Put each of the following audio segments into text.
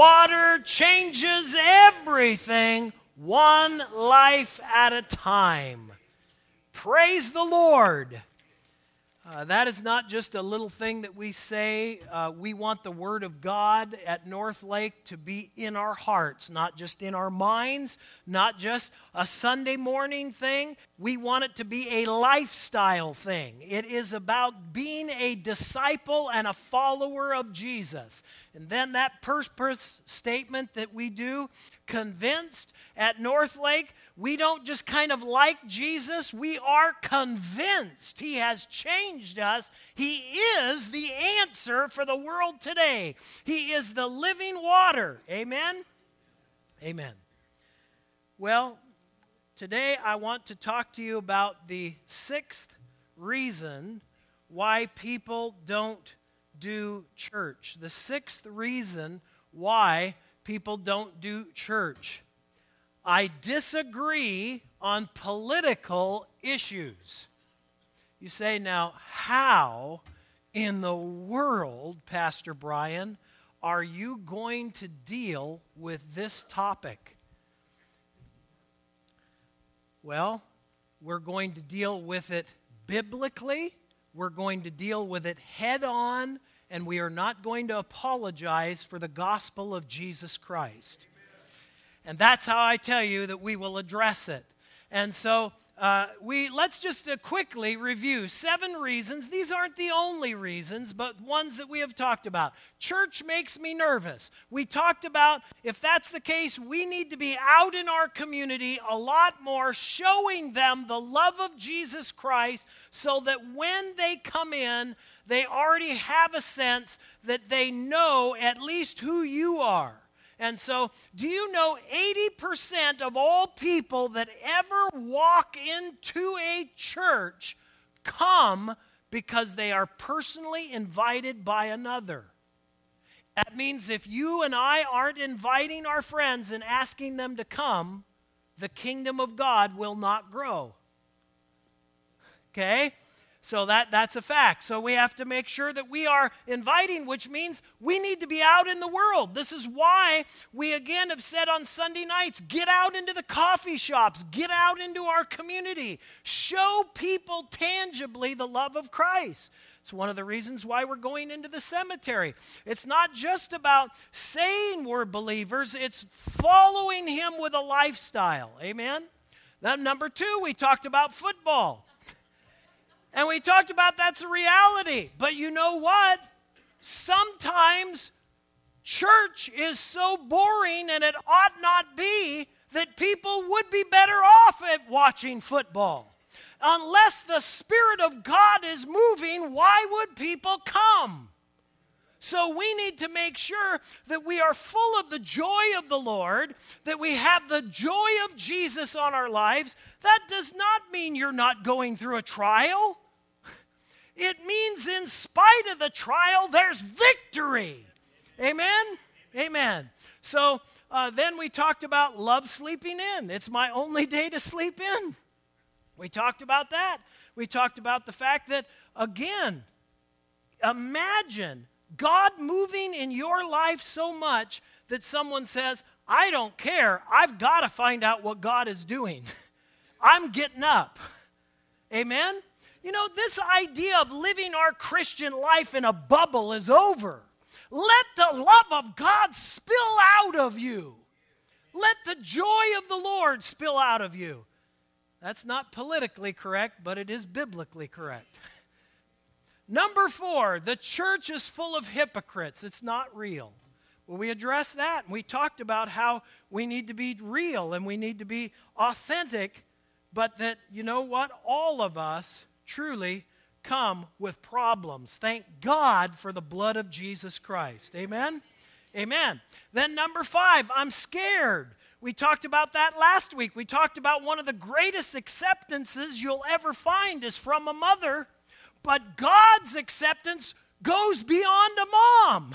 water changes everything, one life at a time. Praise the Lord. Uh, that is not just a little thing that we say. Uh, we want the Word of God at North Lake to be in our hearts, not just in our minds, not just a Sunday morning thing. We want it to be a lifestyle thing. It is about being a disciple and a follower of Jesus. And then that purpose statement that we do, convinced at North Lake, we don't just kind of like Jesus, we are convinced He has changed us. He is the answer for the world today. He is the living water. Amen? Amen. Well, today I want to talk to you about the sixth reason why people don't do church. The sixth reason why people don't do church. I disagree on political issues. You say, now, how in the world, Pastor Brian, are you going to deal with this topic? Well, we're going to deal with it biblically, we're going to deal with it head on, and we are not going to apologize for the gospel of Jesus Christ. And that's how I tell you that we will address it. And so uh, we let's just uh, quickly review seven reasons. These aren't the only reasons, but ones that we have talked about. Church makes me nervous. We talked about if that's the case, we need to be out in our community a lot more, showing them the love of Jesus Christ, so that when they come in, they already have a sense that they know at least who you are. And so, do you know 80% of all people that ever walk into a church come because they are personally invited by another? That means if you and I aren't inviting our friends and asking them to come, the kingdom of God will not grow. Okay? So that, that's a fact. So we have to make sure that we are inviting, which means we need to be out in the world. This is why we again have said on Sunday nights get out into the coffee shops, get out into our community, show people tangibly the love of Christ. It's one of the reasons why we're going into the cemetery. It's not just about saying we're believers, it's following Him with a lifestyle. Amen? Then, number two, we talked about football. And we talked about that's a reality. But you know what? Sometimes church is so boring and it ought not be that people would be better off at watching football. Unless the Spirit of God is moving, why would people come? So we need to make sure that we are full of the joy of the Lord, that we have the joy of Jesus on our lives. That does not mean you're not going through a trial. It means, in spite of the trial, there's victory. Amen? Amen. So uh, then we talked about love sleeping in. It's my only day to sleep in. We talked about that. We talked about the fact that, again, imagine God moving in your life so much that someone says, I don't care. I've got to find out what God is doing. I'm getting up. Amen? You know, this idea of living our Christian life in a bubble is over. Let the love of God spill out of you. Let the joy of the Lord spill out of you. That's not politically correct, but it is biblically correct. Number four, the church is full of hypocrites. It's not real. Well, we addressed that and we talked about how we need to be real and we need to be authentic, but that, you know what? All of us truly come with problems. Thank God for the blood of Jesus Christ. Amen? Amen. Then, number five, I'm scared. We talked about that last week. We talked about one of the greatest acceptances you'll ever find is from a mother, but God's acceptance goes beyond a mom.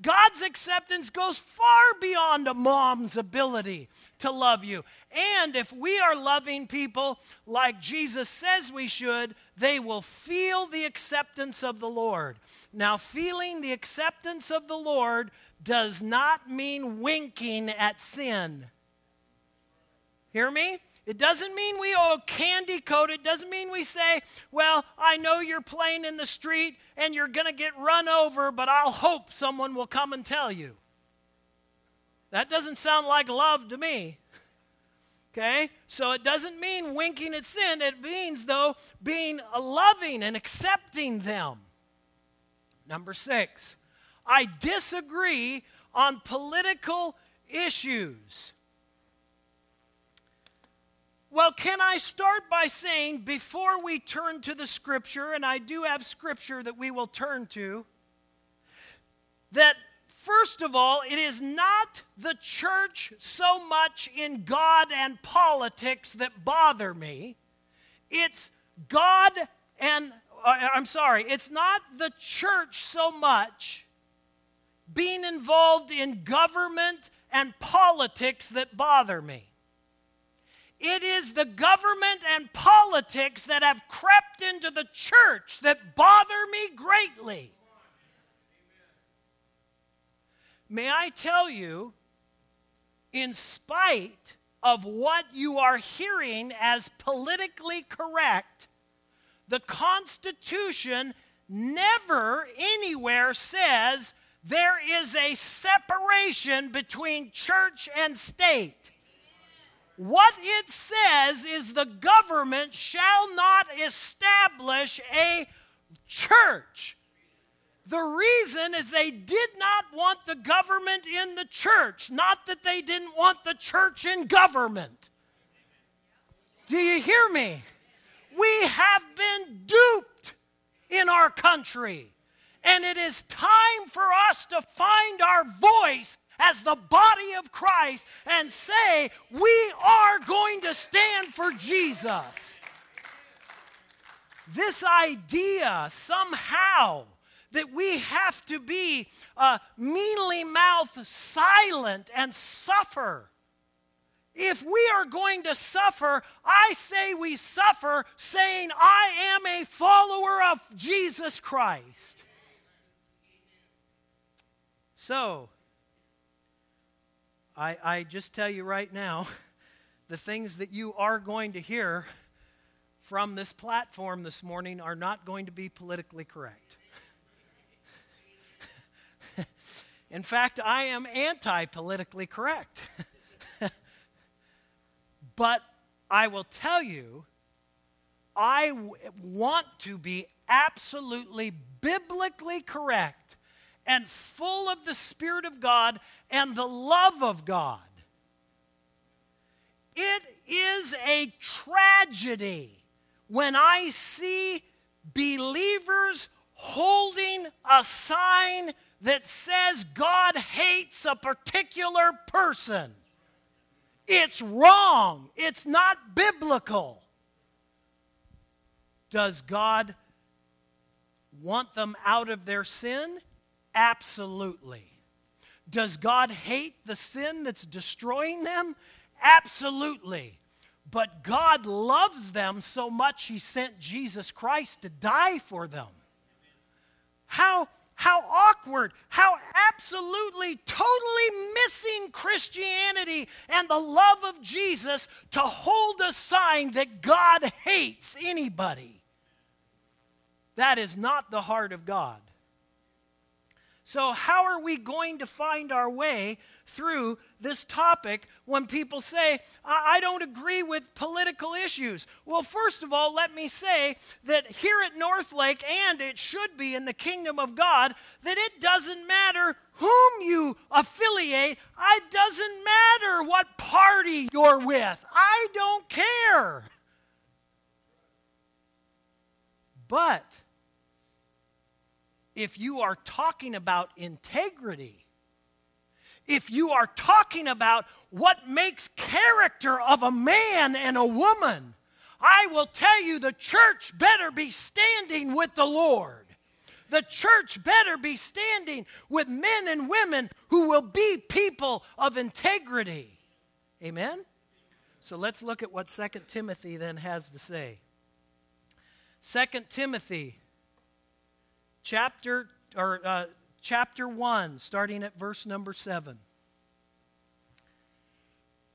God's acceptance goes far beyond a mom's ability to love you. And if we are loving people like Jesus says we should, they will feel the acceptance of the Lord. Now, feeling the acceptance of the Lord does not mean winking at sin. Hear me? It doesn't mean we oh candy coat. It doesn't mean we say, well, I know you're playing in the street and you're going to get run over, but I'll hope someone will come and tell you. That doesn't sound like love to me. Okay? So it doesn't mean winking at sin. It means, though, being loving and accepting them. Number six, I disagree on political issues. Well, can I start by saying, before we turn to the scripture, and I do have scripture that we will turn to, that first of all, it is not the church so much in God and politics that bother me. It's God and, uh, I'm sorry, it's not the church so much being involved in government and politics that bother me. It is the government and politics that have crept into the church that bother me greatly. May I tell you, in spite of what you are hearing as politically correct, the Constitution never anywhere says there is a separation between church and state. What it says is the government shall not establish a church. The reason is they did not want the government in the church, not that they didn't want the church in government. Do you hear me? We have been duped in our country. And it is time for us to find our voice as the body of Christ and say, We are going to stand for Jesus. This idea somehow that we have to be uh, meanly mouthed, silent, and suffer. If we are going to suffer, I say we suffer saying, I am a follower of Jesus Christ. So, I, I just tell you right now the things that you are going to hear from this platform this morning are not going to be politically correct. In fact, I am anti politically correct. but I will tell you, I w- want to be absolutely biblically correct and full of the Spirit of God and the love of God. It is a tragedy when I see believers holding a sign that says God hates a particular person. It's wrong. It's not biblical. Does God want them out of their sin? Absolutely. Does God hate the sin that's destroying them? Absolutely. But God loves them so much, He sent Jesus Christ to die for them. How, how awkward, how absolutely, totally missing Christianity and the love of Jesus to hold a sign that God hates anybody. That is not the heart of God. So, how are we going to find our way through this topic when people say, I, I, don't agree with political issues? Well, first of all, let me say that here at Northlake, and it should be in the kingdom of God, that it doesn't matter whom you affiliate, it doesn't matter what party you're with. I don't care. But if you are talking about integrity, if you are talking about what makes character of a man and a woman, I will tell you the church better be standing with the Lord. The church better be standing with men and women who will be people of integrity. Amen? So let's look at what 2 Timothy then has to say. 2 Timothy chapter or uh, chapter 1 starting at verse number 7.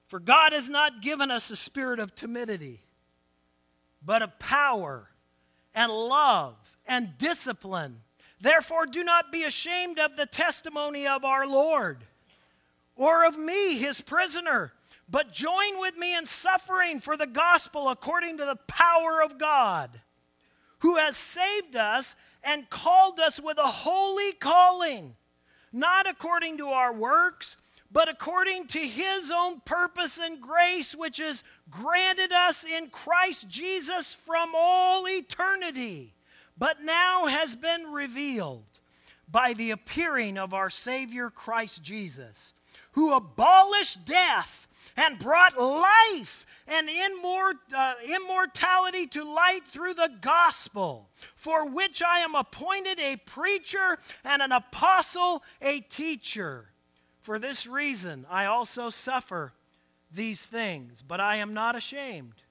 For God has not given us a spirit of timidity, but of power and love and discipline. Therefore, do not be ashamed of the testimony of our Lord or of me, his prisoner, but join with me in suffering for the gospel according to the power of God, who has saved us and called us with a holy calling, not according to our works but according to his own purpose and grace, which is granted us in Christ Jesus from all eternity, but now has been revealed by the appearing of our Savior Christ Jesus, who abolished death and brought life and immort, uh, immortality to light through the gospel, for which I am appointed a preacher and an apostle, a teacher. For this reason, I also suffer these things, but I am not ashamed.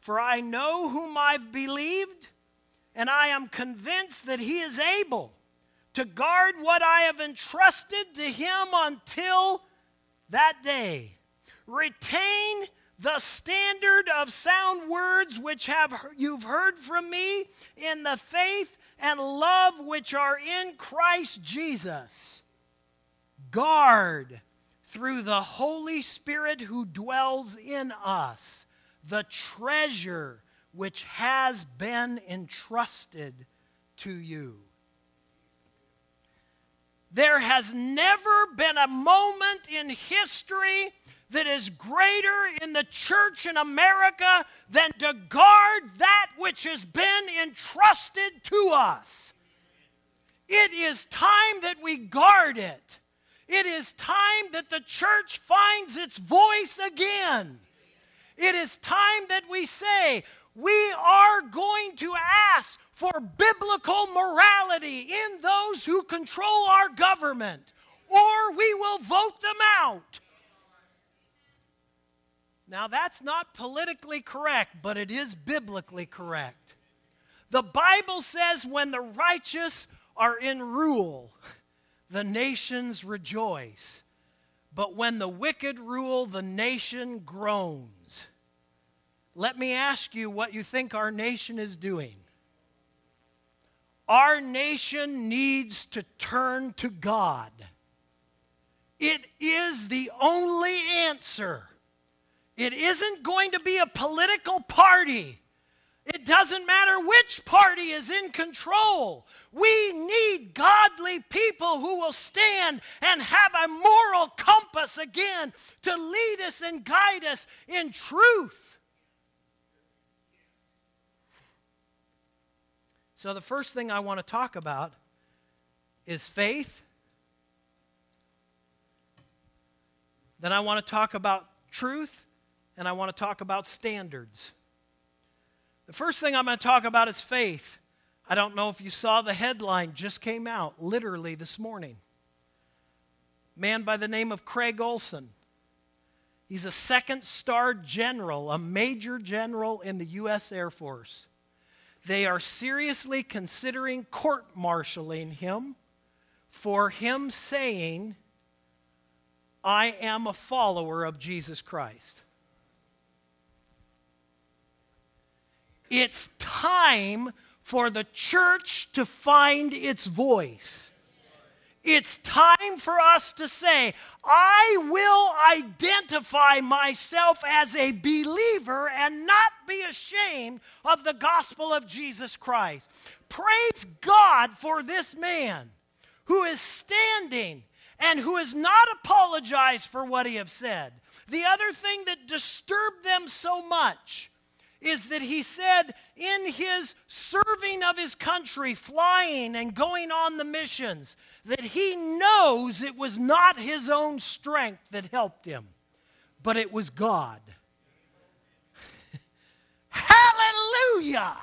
For I know whom I've believed, and I am convinced that he is able to guard what I have entrusted to him until that day. Retain the standard of sound words which have you've heard from me in the faith and love which are in Christ Jesus guard through the Holy Spirit who dwells in us the treasure which has been entrusted to you. There has never been a moment in history that is greater in the church in America than to guard that which has been entrusted to us. It is time that we guard it. It is time that the church finds its voice again. It is time that we say, we are going to ask for biblical morality in those who control our government, or we will vote them out. Now, that's not politically correct, but it is biblically correct. The Bible says when the righteous are in rule, the nations rejoice. But when the wicked rule, the nation groans. Let me ask you what you think our nation is doing. Our nation needs to turn to God. It is the only answer. It isn't going to be a political party. It doesn't matter which party is in control. We need godly people who will stand and have a moral compass again to lead us and guide us in truth. So, the first thing I want to talk about is faith. Then I want to talk about truth, and I want to talk about standards. The first thing I'm going to talk about is faith. I don't know if you saw the headline just came out literally this morning. Man by the name of Craig Olson. He's a second star general, a major general in the U.S. Air Force. They are seriously considering court martialing him for him saying, I am a follower of Jesus Christ. It's time for the church to find its voice. It's time for us to say, I will identify myself as a believer and not be ashamed of the gospel of Jesus Christ. Praise God for this man who is standing and who has not apologized for what he has said. The other thing that disturbed them so much is that he said in his serving of his country, flying and going on the missions, that he knows it was not his own strength that helped him, but it was God. Hallelujah!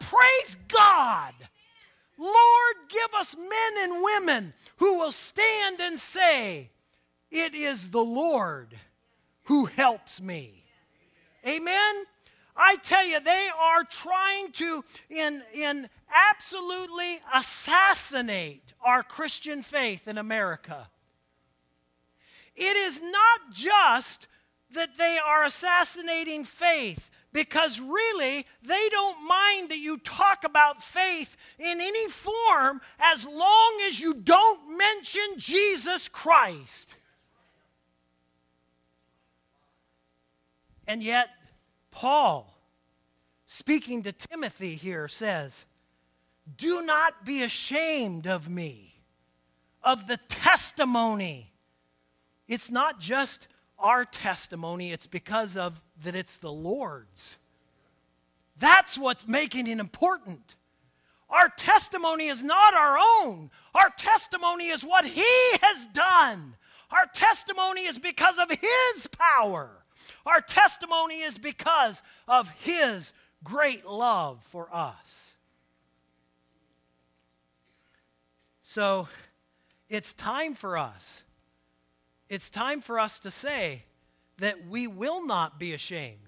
Praise God! Lord, give us men and women who will stand and say, It is the Lord who helps me. Amen? I tell you, they are trying to in, in absolutely assassinate our Christian faith in America. It is not just that they are assassinating faith, because really, they don't mind that you talk about faith in any form as long as you don't mention Jesus Christ. And yet, Paul, speaking to Timothy here, says, Do not be ashamed of me, of the testimony. It's not just our testimony, it's because of that it's the Lord's. That's what's making it important. Our testimony is not our own. Our testimony is what He has done. Our testimony is because of His power. Our testimony is because of His great love for us. So it's time for us it's time for us to say that we will not be ashamed.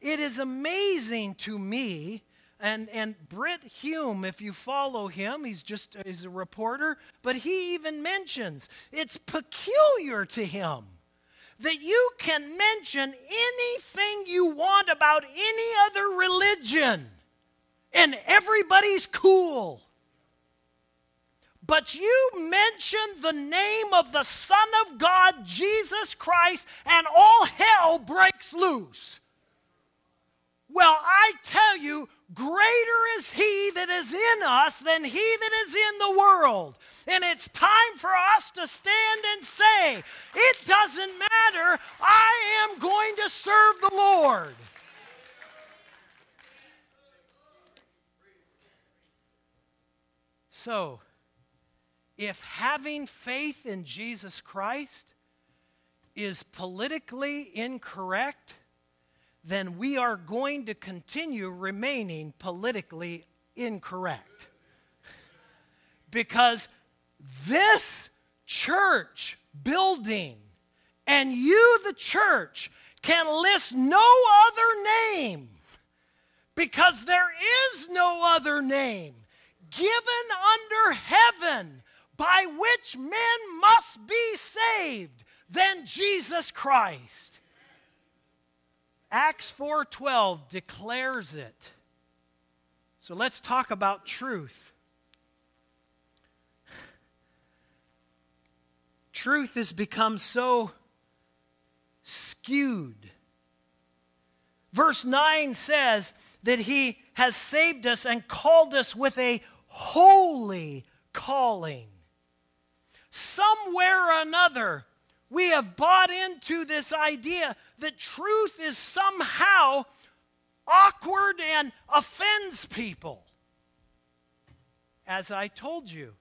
It is amazing to me, and, and Brit Hume, if you follow him, he's just he's a reporter, but he even mentions it's peculiar to him that you can mention anything you want about any other religion and everybody's cool but you mention the name of the Son of God, Jesus Christ, and all hell breaks loose. Well, I tell you, greater is he that is in us than he that is in the world. And it's time for us to stand and say, it doesn't matter, I am going to serve the Lord. So, if having faith in Jesus Christ is politically incorrect, then we are going to continue remaining politically incorrect. Because this church building and you, the church, can list no other name because there is no other name given under heaven by which men must be saved than Jesus Christ. Acts 4:12 declares it. So let's talk about truth. Truth has become so skewed. Verse 9 says that he has saved us and called us with a holy calling somewhere or another, we have bought into this idea that truth is somehow awkward and offends people. As I told you,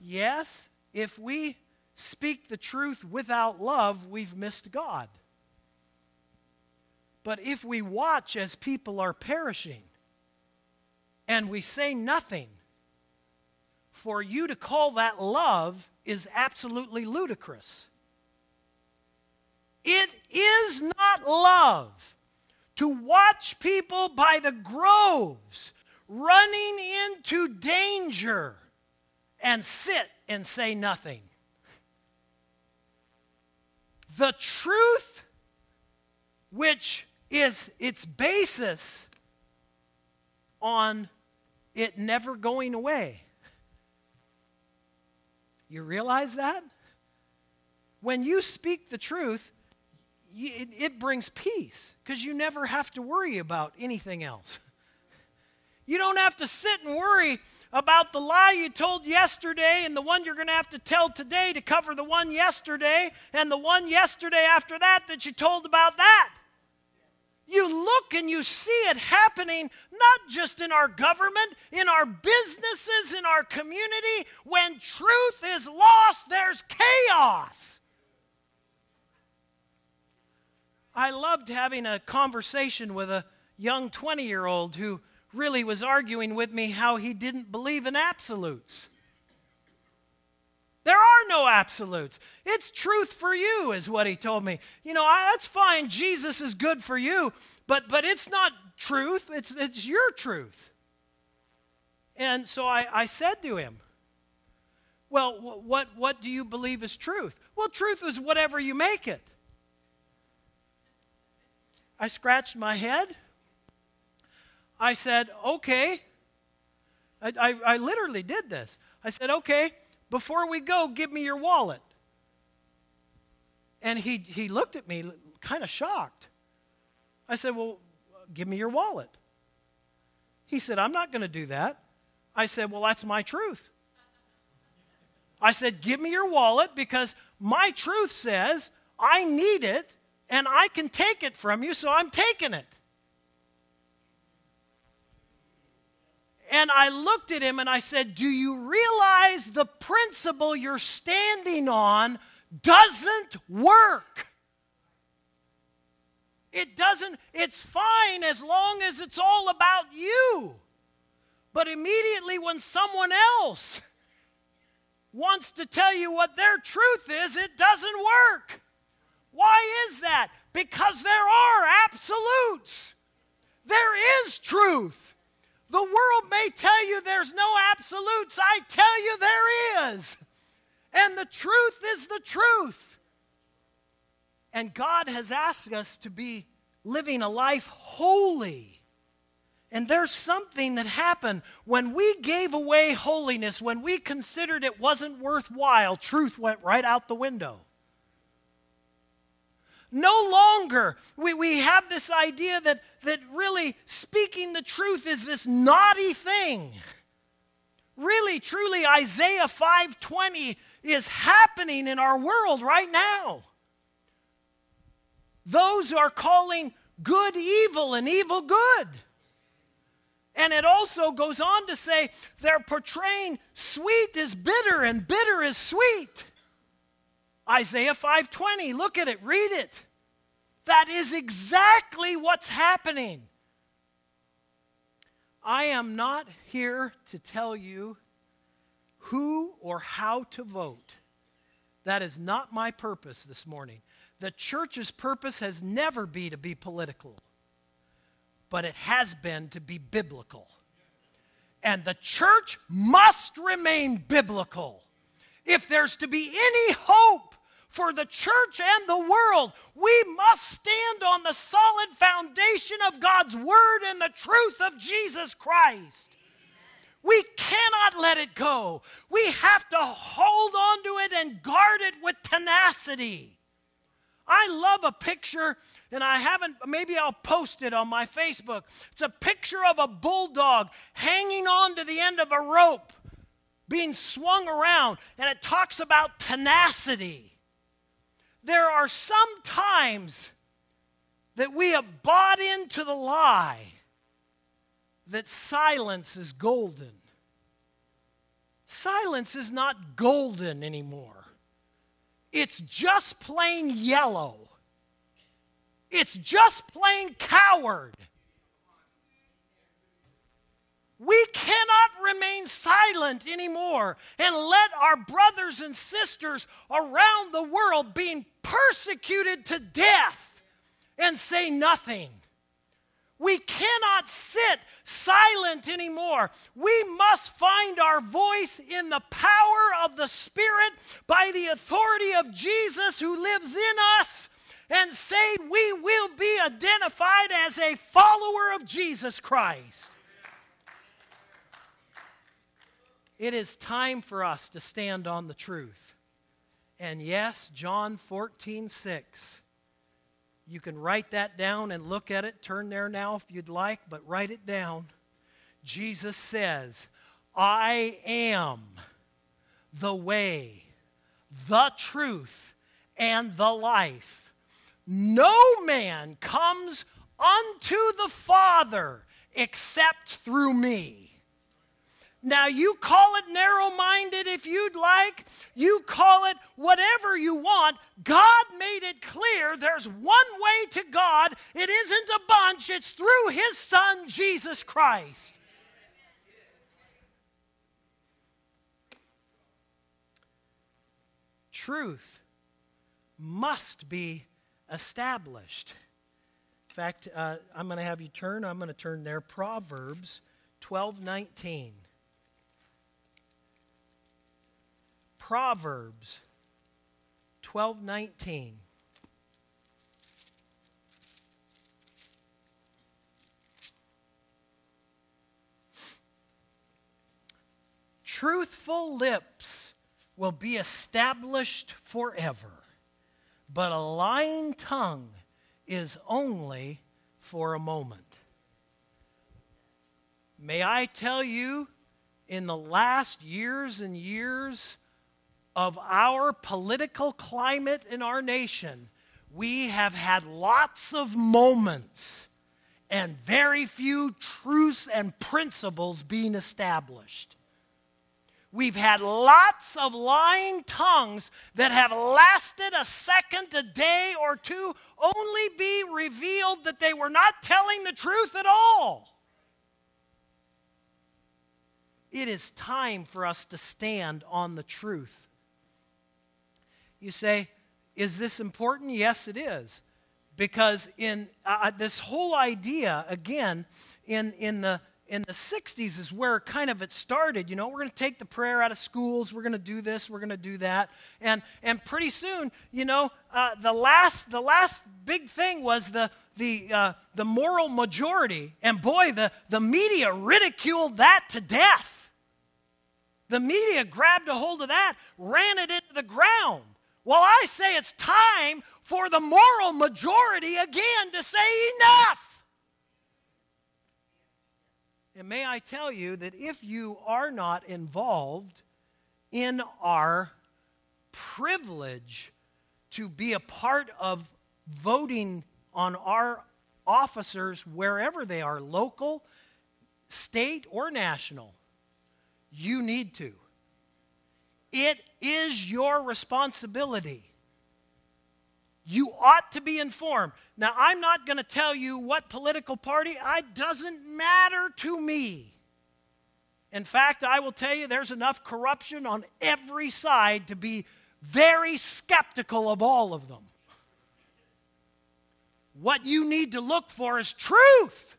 yes, if we speak the truth without love, we've missed God. But if we watch as people are perishing and we say nothing, for you to call that love is absolutely ludicrous. It is not love to watch people by the groves running into danger and sit and say nothing. The truth, which is its basis on it never going away. You realize that? When you speak the truth, it, it brings peace because you never have to worry about anything else. You don't have to sit and worry about the lie you told yesterday and the one you're going to have to tell today to cover the one yesterday and the one yesterday after that that you told about that. You look and you see it happening not just in our government, in our businesses, in our community. When truth is lost, there's chaos. I loved having a conversation with a young 20 year old who really was arguing with me how he didn't believe in absolutes. There are no absolutes. It's truth for you, is what he told me. You know, I, that's fine. Jesus is good for you, but, but it's not truth, it's, it's your truth. And so I, I said to him, Well, what, what do you believe is truth? Well, truth is whatever you make it. I scratched my head. I said, Okay. I, I, I literally did this. I said, Okay before we go, give me your wallet. And he, he looked at me kind of shocked. I said, Well, give me your wallet. He said, I'm not going to do that. I said, Well, that's my truth. I said, Give me your wallet because my truth says I need it and I can take it from you, so I'm taking it. And I looked at him and I said, Do you realize the principle you're standing on doesn't work? It doesn't, it's fine as long as it's all about you. But immediately when someone else wants to tell you what their truth is, it doesn't work. Why is that? Because there are absolutes. There is truth. The world may tell you there's no absolutes. I tell you there is. And the truth is the truth. And God has asked us to be living a life holy. And there's something that happened when we gave away holiness, when we considered it wasn't worthwhile, truth went right out the window. No longer we, we have this idea that, that really speaking the truth is this naughty thing. Really, truly, Isaiah 5:20 is happening in our world right now. Those are calling good evil and evil good. And it also goes on to say they're portraying sweet is bitter and bitter is sweet. Isaiah 5:20, look at it, read it. That is exactly what's happening. I am not here to tell you who or how to vote. That is not my purpose this morning. The church's purpose has never been to be political, but it has been to be biblical. And the church must remain biblical. If there's to be any hope for the church and the world, we must stand on the solid foundation of God's Word and the truth of Jesus Christ. We cannot let it go. We have to hold on to it and guard it with tenacity. I love a picture, and I haven't, maybe I'll post it on my Facebook. It's a picture of a bulldog hanging on to the end of a rope, being swung around, and it talks about tenacity there are some times that we have bought into the lie that silence is golden. Silence is not golden anymore. It's just plain yellow. It's just plain coward. We cannot remain silent anymore and let our brothers and sisters around the world being persecuted to death and say nothing. We cannot sit silent anymore. We must find our voice in the power of the Spirit by the authority of Jesus who lives in us and say we will be identified as a follower of Jesus Christ. It is time for us to stand on the truth. And yes, John 14, 6. You can write that down and look at it. Turn there now if you'd like, but write it down. Jesus says, I am the way, the truth, and the life. No man comes unto the Father except through me. Now, you call it narrow minded if you'd like, you call it whatever you want. God made it clear there's one way to God. It isn't a bunch, it's through His Son, Jesus Christ. Truth must be established. In fact, uh, I'm going to have you turn, I'm going to turn there, Proverbs 12 19. Proverbs 12 19. Truthful lips will be established forever, but a lying tongue is only for a moment. May I tell you, in the last years and years, of our political climate in our nation, we have had lots of moments and very few truths and principles being established. We've had lots of lying tongues that have lasted a second, a day, or two, only be revealed that they were not telling the truth at all. It is time for us to stand on the truth. You say, is this important? Yes, it is. Because in uh, this whole idea, again, in, in, the, in the 60s is where kind of it started. You know, we're going to take the prayer out of schools. We're going to do this. We're going to do that. And, and pretty soon, you know, uh, the, last, the last big thing was the, the, uh, the moral majority. And boy, the, the media ridiculed that to death. The media grabbed a hold of that, ran it into the ground. Well, I say it's time for the moral majority again to say enough. And may I tell you that if you are not involved in our privilege to be a part of voting on our officers wherever they are, local, state, or national, you need to. It is your responsibility. You ought to be informed. Now, I'm not going to tell you what political party, it doesn't matter to me. In fact, I will tell you there's enough corruption on every side to be very skeptical of all of them. What you need to look for is truth.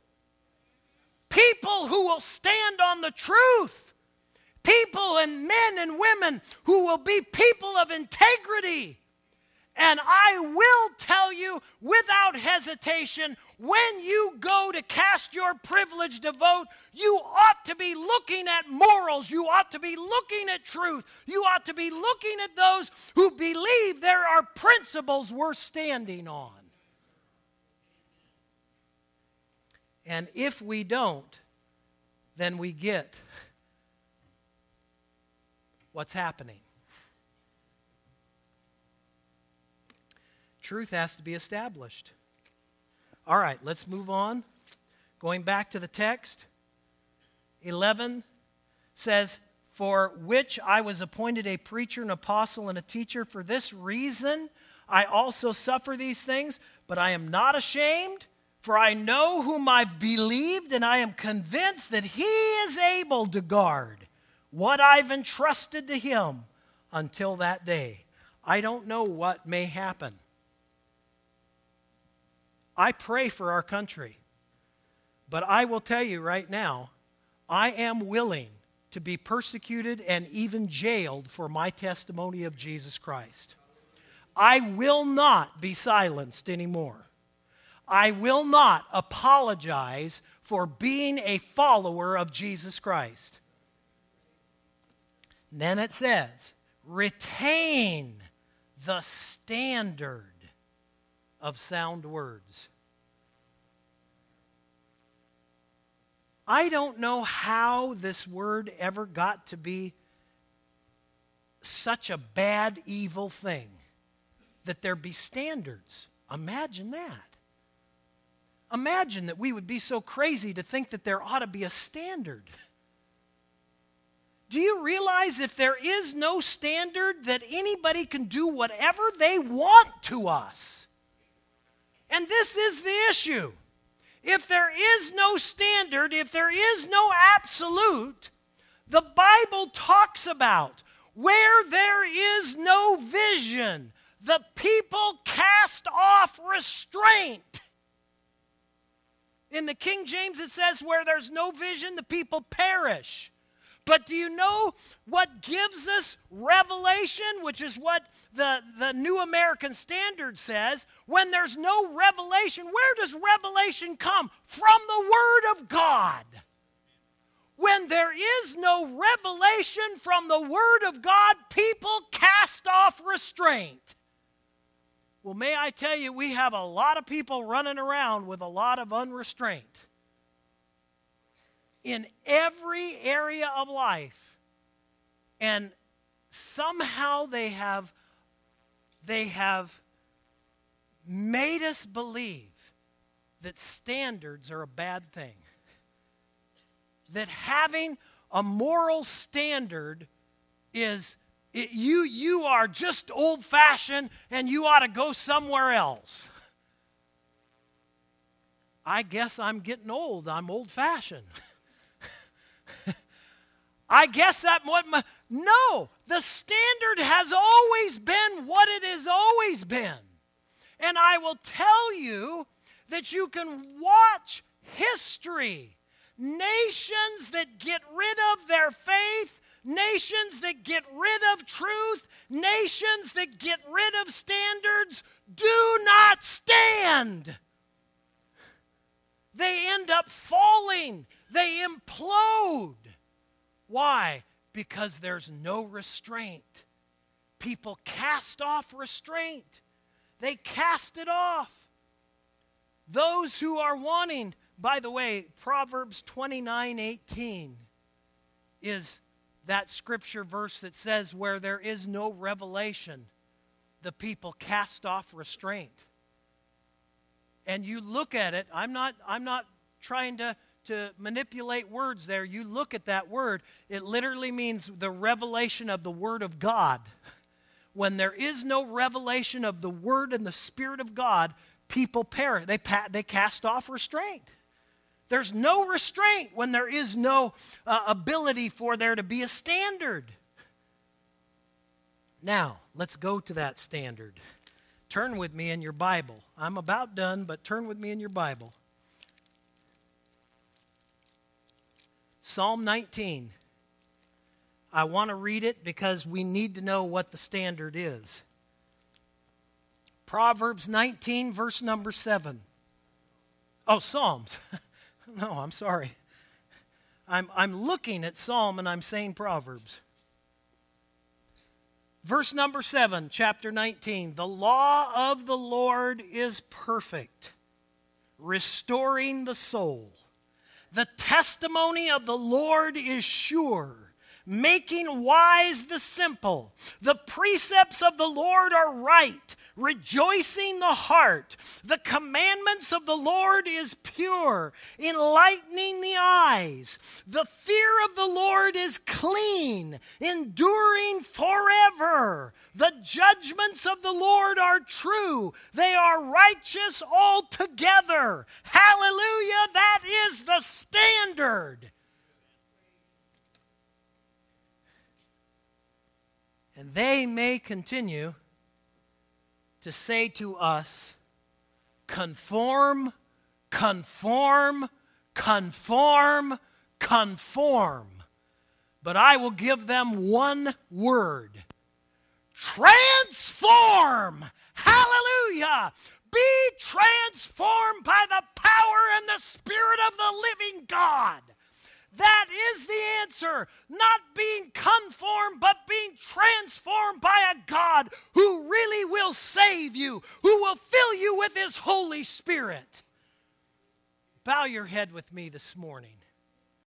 People who will stand on the truth people and men and women who will be people of integrity. And I will tell you without hesitation when you go to cast your privilege to vote, you ought to be looking at morals. You ought to be looking at truth. You ought to be looking at those who believe there are principles worth standing on. And if we don't, then we get what's happening. Truth has to be established. All right, let's move on. Going back to the text, 11 says, For which I was appointed a preacher, an apostle, and a teacher. For this reason I also suffer these things, but I am not ashamed, for I know whom I've believed, and I am convinced that he is able to guard what I've entrusted to him until that day. I don't know what may happen. I pray for our country. But I will tell you right now, I am willing to be persecuted and even jailed for my testimony of Jesus Christ. I will not be silenced anymore. I will not apologize for being a follower of Jesus Christ. Then it says, retain the standard of sound words. I don't know how this word ever got to be such a bad, evil thing that there be standards. Imagine that. Imagine that we would be so crazy to think that there ought to be a standard. Do you realize if there is no standard that anybody can do whatever they want to us? And this is the issue. If there is no standard, if there is no absolute, the Bible talks about where there is no vision, the people cast off restraint. In the King James, it says, where there's no vision, the people perish. But do you know what gives us revelation, which is what the, the New American Standard says? When there's no revelation, where does revelation come? From the Word of God. When there is no revelation from the Word of God, people cast off restraint. Well, may I tell you, we have a lot of people running around with a lot of unrestraint in every area of life. And somehow they have they have made us believe that standards are a bad thing. That having a moral standard is it, you you are just old fashioned and you ought to go somewhere else. I guess I'm getting old. I'm old fashioned. I guess that what my, no, the standard has always been what it has always been. And I will tell you that you can watch history. Nations that get rid of their faith, nations that get rid of truth, nations that get rid of standards do not stand. They end up falling, they implode. Why? Because there's no restraint. People cast off restraint, they cast it off. Those who are wanting, by the way, Proverbs 29 18 is that scripture verse that says, Where there is no revelation, the people cast off restraint. And you look at it, I'm not, I'm not trying to to manipulate words there, you look at that word, it literally means the revelation of the Word of God. When there is no revelation of the Word and the Spirit of God, people perish. They, pa- they cast off restraint. There's no restraint when there is no uh, ability for there to be a standard. Now, let's go to that standard. Turn with me in your Bible. I'm about done, but turn with me in your Bible. Psalm 19. I want to read it because we need to know what the standard is. Proverbs 19, verse number 7. Oh, Psalms. no, I'm sorry. I'm, I'm looking at Psalm and I'm saying Proverbs. Verse number 7, chapter 19. The law of the Lord is perfect, restoring the soul. The testimony of the Lord is sure, making wise the simple. The precepts of the Lord are right, rejoicing the heart. The commandments of the Lord is pure, enlightening the eyes. The fear of the Lord is clean, enduring forever. The judgments of the Lord are true, they are righteous altogether. Hallelujah, that is the standard. And they may continue to say to us, conform, conform, conform, conform. But I will give them one word transform. Hallelujah. Be transformed by the power and the Spirit of the living God. That is the answer. Not being conformed, but being transformed by a God who really will save you, who will fill you with His Holy Spirit. Bow your head with me this morning.